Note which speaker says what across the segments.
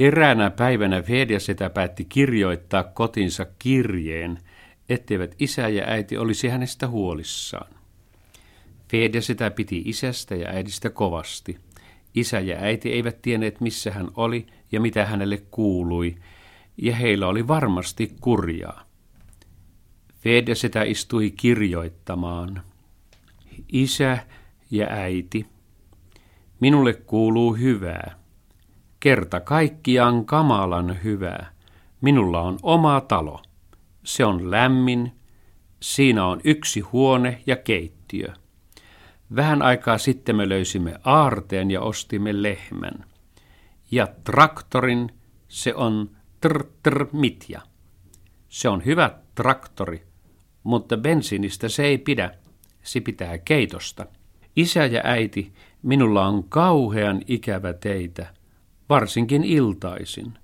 Speaker 1: Eräänä päivänä Fedja sitä päätti kirjoittaa kotinsa kirjeen, etteivät isä ja äiti olisi hänestä huolissaan. Fedja sitä piti isästä ja äidistä kovasti. Isä ja äiti eivät tienneet, missä hän oli ja mitä hänelle kuului, ja heillä oli varmasti kurjaa. Fedja sitä istui kirjoittamaan. Isä ja äiti, minulle kuuluu hyvää. Kerta kaikkiaan kamalan hyvää. Minulla on oma talo. Se on lämmin. Siinä on yksi huone ja keittiö. Vähän aikaa sitten me löysimme aarteen ja ostimme lehmän. Ja traktorin, se on tr mitja. Se on hyvä traktori, mutta bensiinistä se ei pidä. Se pitää keitosta. Isä ja äiti, minulla on kauhean ikävä teitä, varsinkin iltaisin.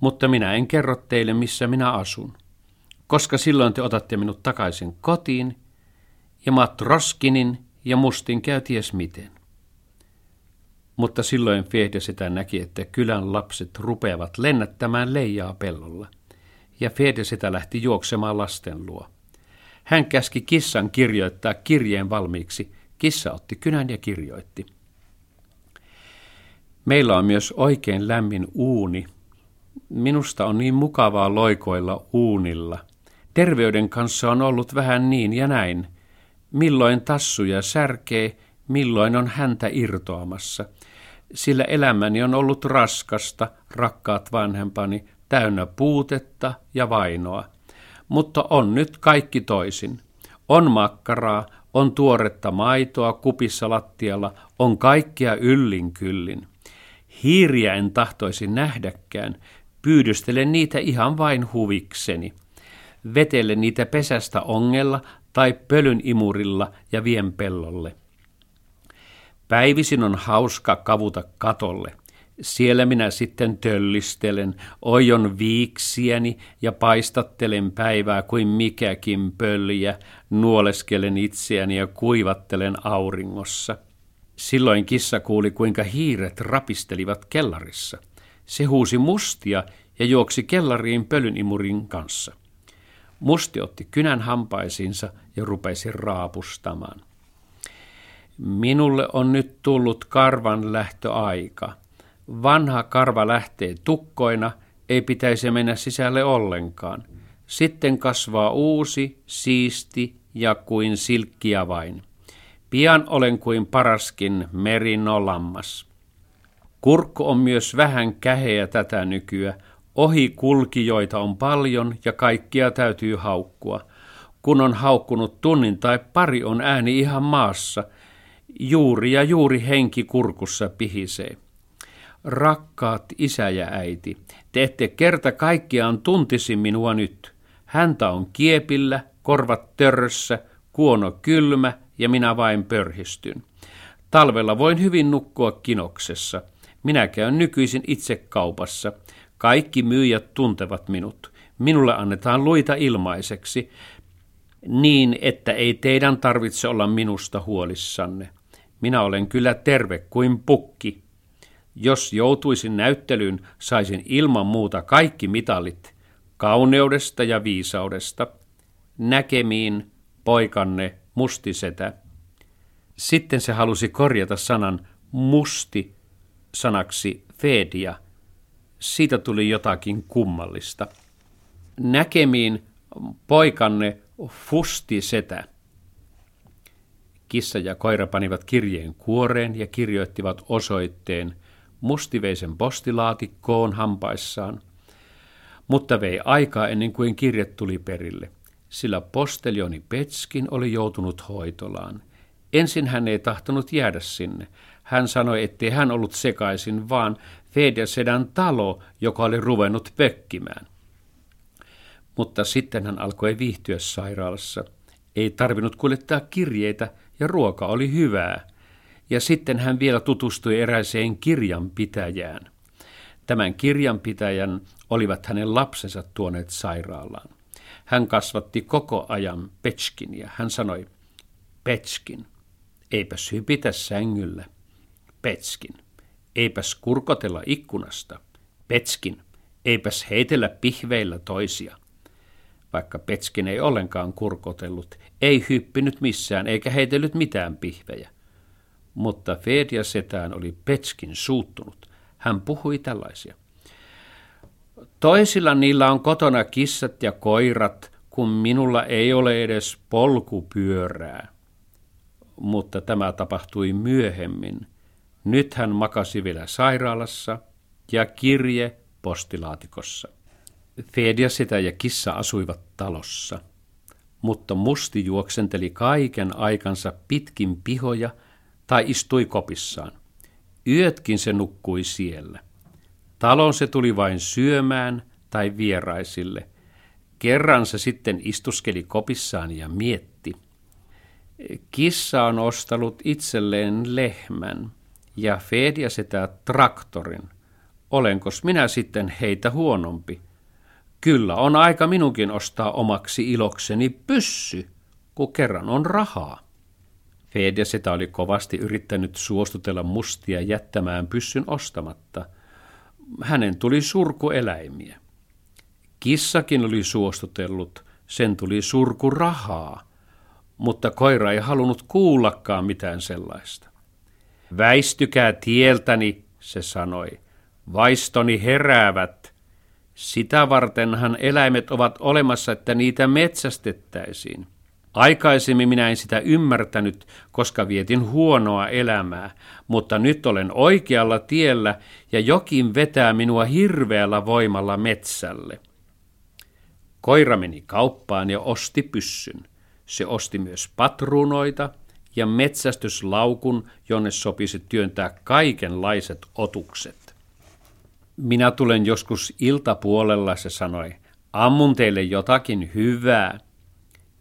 Speaker 1: Mutta minä en kerro teille, missä minä asun, koska silloin te otatte minut takaisin kotiin, ja Matroskinin ja Mustin käy ties miten. Mutta silloin Fehde sitä näki, että kylän lapset rupeavat lennättämään leijaa pellolla, ja Fehde sitä lähti juoksemaan lasten luo. Hän käski kissan kirjoittaa kirjeen valmiiksi. Kissa otti kynän ja kirjoitti. Meillä on myös oikein lämmin uuni. Minusta on niin mukavaa loikoilla uunilla. Terveyden kanssa on ollut vähän niin ja näin. Milloin tassuja särkee, milloin on häntä irtoamassa. Sillä elämäni on ollut raskasta, rakkaat vanhempani, täynnä puutetta ja vainoa. Mutta on nyt kaikki toisin. On makkaraa, on tuoretta maitoa kupissa lattialla, on kaikkia yllin kyllin. Hiiriä en tahtoisi nähdäkään, pyydystelen niitä ihan vain huvikseni. Vetele niitä pesästä ongella tai pölyn imurilla ja vien pellolle. Päivisin on hauska kavuta katolle. Siellä minä sitten töllistelen, ojon viiksiäni ja paistattelen päivää kuin mikäkin pöljä, nuoleskelen itseäni ja kuivattelen auringossa. Silloin kissa kuuli, kuinka hiiret rapistelivat kellarissa. Se huusi mustia ja juoksi kellariin pölynimurin kanssa. Musti otti kynän hampaisiinsa ja rupesi raapustamaan. Minulle on nyt tullut karvan lähtöaika. Vanha karva lähtee tukkoina, ei pitäisi mennä sisälle ollenkaan. Sitten kasvaa uusi, siisti ja kuin silkkiä vain. Pian olen kuin paraskin merinolammas. Kurkku on myös vähän käheä tätä nykyä. Ohi kulkijoita on paljon ja kaikkia täytyy haukkua. Kun on haukkunut tunnin tai pari on ääni ihan maassa. Juuri ja juuri henki kurkussa pihisee. Rakkaat isä ja äiti, te ette kerta kaikkiaan tuntisi minua nyt. Häntä on kiepillä, korvat törrössä, kuono kylmä ja minä vain pörhistyn. Talvella voin hyvin nukkua kinoksessa. Minä käyn nykyisin itse kaupassa. Kaikki myyjät tuntevat minut. Minulle annetaan luita ilmaiseksi, niin että ei teidän tarvitse olla minusta huolissanne. Minä olen kyllä terve kuin pukki. Jos joutuisin näyttelyyn, saisin ilman muuta kaikki mitalit kauneudesta ja viisaudesta. Näkemiin, poikanne mustisetä. Sitten se halusi korjata sanan musti sanaksi fedia. Siitä tuli jotakin kummallista. Näkemiin poikanne fustisetä. Kissa ja koira panivat kirjeen kuoreen ja kirjoittivat osoitteen mustiveisen postilaatikkoon hampaissaan. Mutta vei aikaa ennen kuin kirje tuli perille sillä postelioni Petskin oli joutunut hoitolaan. Ensin hän ei tahtonut jäädä sinne. Hän sanoi, ettei hän ollut sekaisin, vaan Federsedän talo, joka oli ruvennut pökkimään. Mutta sitten hän alkoi viihtyä sairaalassa. Ei tarvinnut kuljettaa kirjeitä ja ruoka oli hyvää. Ja sitten hän vielä tutustui eräiseen kirjanpitäjään. Tämän kirjanpitäjän olivat hänen lapsensa tuoneet sairaalaan. Hän kasvatti koko ajan Petskin ja hän sanoi, Petskin, eipäs hypitä sängyllä. Petskin, eipäs kurkotella ikkunasta. Petskin, eipäs heitellä pihveillä toisia. Vaikka Petskin ei ollenkaan kurkotellut, ei hyppinyt missään eikä heitellyt mitään pihvejä. Mutta Fedja setään oli Petskin suuttunut. Hän puhui tällaisia. Toisilla niillä on kotona kissat ja koirat, kun minulla ei ole edes polkupyörää. Mutta tämä tapahtui myöhemmin. Nyt hän makasi vielä sairaalassa ja kirje postilaatikossa. Fedja sitä ja kissa asuivat talossa, mutta musti juoksenteli kaiken aikansa pitkin pihoja tai istui kopissaan. Yötkin se nukkui siellä. Talon se tuli vain syömään tai vieraisille. Kerran se sitten istuskeli kopissaan ja mietti. Kissa on ostanut itselleen lehmän ja Fedja sitä traktorin. Olenkos minä sitten heitä huonompi? Kyllä on aika minunkin ostaa omaksi ilokseni pyssy, kun kerran on rahaa. Fedja sitä oli kovasti yrittänyt suostutella mustia jättämään pyssyn ostamatta. Hänen tuli surkueläimiä. Kissakin oli suostutellut, sen tuli surku rahaa, mutta koira ei halunnut kuullakaan mitään sellaista. Väistykää tieltäni, se sanoi. Vaistoni heräävät. Sitä vartenhan eläimet ovat olemassa, että niitä metsästettäisiin. Aikaisemmin minä en sitä ymmärtänyt, koska vietin huonoa elämää, mutta nyt olen oikealla tiellä ja jokin vetää minua hirveällä voimalla metsälle. Koira meni kauppaan ja osti pyssyn. Se osti myös patruunoita ja metsästyslaukun, jonne sopisi työntää kaikenlaiset otukset. Minä tulen joskus iltapuolella, se sanoi. Ammun teille jotakin hyvää.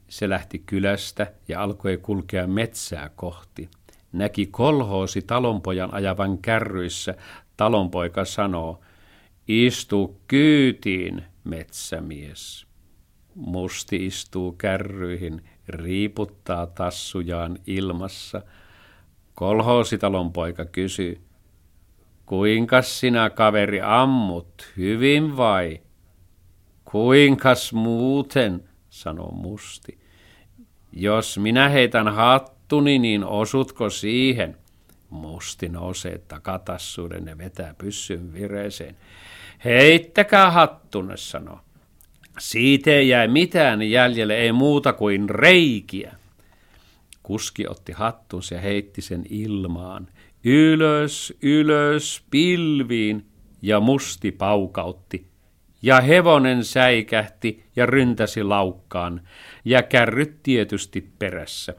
Speaker 1: Se lähti kylästä ja alkoi kulkea metsää kohti. Näki kolhoosi talonpojan ajavan kärryissä. Talonpoika sanoo, istu kyytiin, metsämies. Musti istuu kärryihin, riiputtaa tassujaan ilmassa. Kolhoositalon poika kysyy, kuinka sinä kaveri ammut, hyvin vai? Kuinkas muuten, sanoo Musti. Jos minä heitän hattuni, niin osutko siihen? Musti nousee takatassuuden ja vetää pyssyn vireeseen. Heittäkää hattunne, sanoo. Siitä ei jäi mitään jäljelle, ei muuta kuin reikiä. Kuski otti hattunsa ja heitti sen ilmaan. Ylös, ylös, pilviin, ja musti paukautti. Ja hevonen säikähti ja ryntäsi laukkaan, ja kärryt tietysti perässä.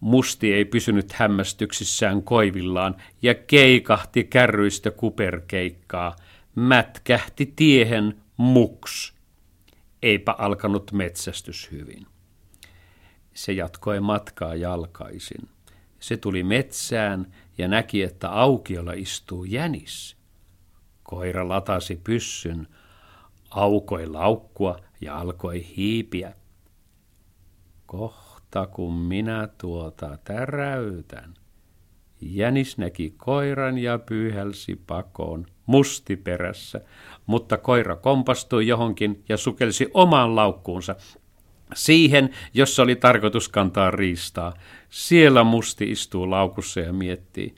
Speaker 1: Musti ei pysynyt hämmästyksissään koivillaan ja keikahti kärryistä kuperkeikkaa. Mätkähti tiehen muks eipä alkanut metsästys hyvin. Se jatkoi matkaa jalkaisin. Se tuli metsään ja näki, että aukiolla istuu jänis. Koira latasi pyssyn, aukoi laukkua ja alkoi hiipiä. Kohta kun minä tuota täräytän. Jänis näki koiran ja pyyhälsi pakoon musti perässä, mutta koira kompastui johonkin ja sukelsi omaan laukkuunsa. Siihen, jossa oli tarkoitus kantaa riistaa. Siellä musti istuu laukussa ja miettii,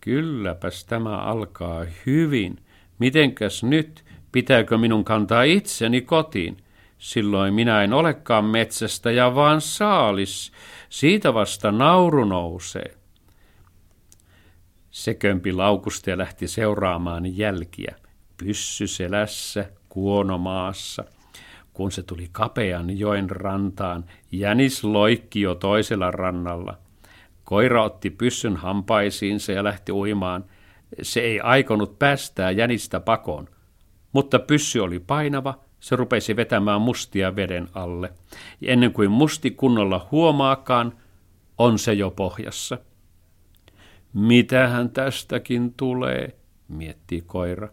Speaker 1: kylläpäs tämä alkaa hyvin. Mitenkäs nyt, pitääkö minun kantaa itseni kotiin? Silloin minä en olekaan metsästä ja vaan saalis. Siitä vasta nauru nousee. Se kömpi laukusta ja lähti seuraamaan jälkiä. Pyssy selässä, kuono maassa. Kun se tuli kapean joen rantaan, jänis loikki jo toisella rannalla. Koira otti pyssyn hampaisiinsa ja lähti uimaan. Se ei aikonut päästää jänistä pakoon, mutta pyssy oli painava, se rupesi vetämään mustia veden alle. Ja ennen kuin musti kunnolla huomaakaan, on se jo pohjassa. Mitähän tästäkin tulee, mietti koira.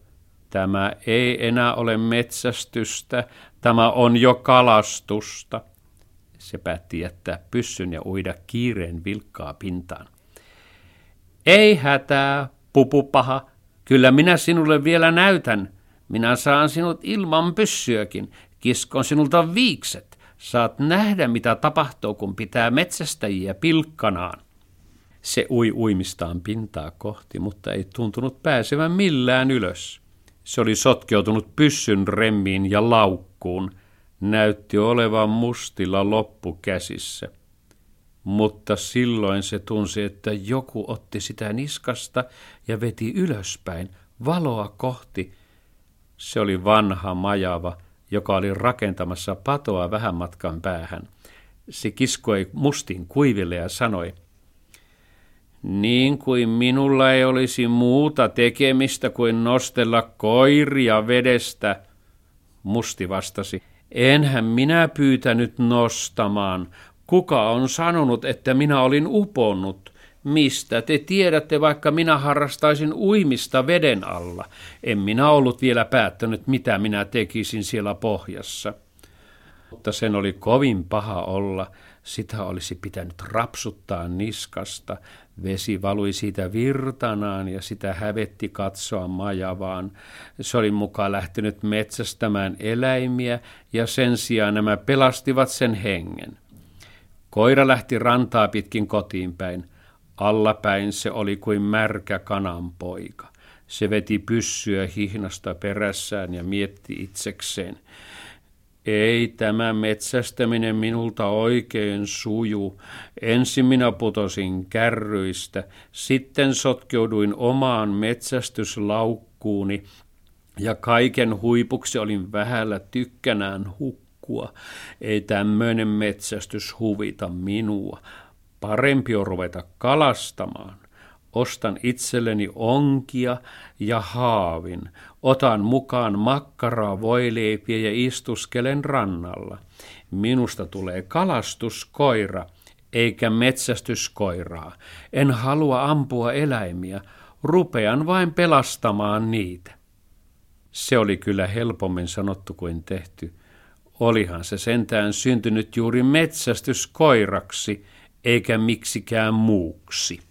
Speaker 1: Tämä ei enää ole metsästystä, tämä on jo kalastusta. Se päätti jättää pyssyn ja uida kiireen vilkkaa pintaan. Ei hätää, pupupaha, Kyllä minä sinulle vielä näytän. Minä saan sinut ilman pyssyäkin. Kiskon sinulta viikset. Saat nähdä, mitä tapahtuu, kun pitää metsästäjiä pilkkanaan. Se ui uimistaan pintaa kohti, mutta ei tuntunut pääsevän millään ylös. Se oli sotkeutunut pyssyn remmiin ja laukkuun. Näytti olevan mustilla loppukäsissä. Mutta silloin se tunsi, että joku otti sitä niskasta ja veti ylöspäin, valoa kohti. Se oli vanha majava, joka oli rakentamassa patoa vähän matkan päähän. Se kiskoi mustin kuiville ja sanoi – niin kuin minulla ei olisi muuta tekemistä kuin nostella koiria vedestä, Musti vastasi. Enhän minä pyytänyt nostamaan. Kuka on sanonut, että minä olin uponnut? Mistä te tiedätte, vaikka minä harrastaisin uimista veden alla? En minä ollut vielä päättänyt, mitä minä tekisin siellä pohjassa. Mutta sen oli kovin paha olla. Sitä olisi pitänyt rapsuttaa niskasta. Vesi valui siitä virtanaan ja sitä hävetti katsoa majavaan. Se oli mukaan lähtenyt metsästämään eläimiä ja sen sijaan nämä pelastivat sen hengen. Koira lähti rantaa pitkin kotiin päin. Allapäin se oli kuin märkä kananpoika. Se veti pyssyä hihnasta perässään ja mietti itsekseen. Ei tämä metsästäminen minulta oikein suju. Ensin minä putosin kärryistä, sitten sotkeuduin omaan metsästyslaukkuuni ja kaiken huipuksi olin vähällä tykkänään hukkua. Ei tämmöinen metsästys huvita minua. Parempi on ruveta kalastamaan. Ostan itselleni onkia ja haavin. Otan mukaan makkaraa, voileipiä ja istuskelen rannalla. Minusta tulee kalastuskoira, eikä metsästyskoiraa. En halua ampua eläimiä, rupean vain pelastamaan niitä. Se oli kyllä helpommin sanottu kuin tehty. Olihan se sentään syntynyt juuri metsästyskoiraksi, eikä miksikään muuksi.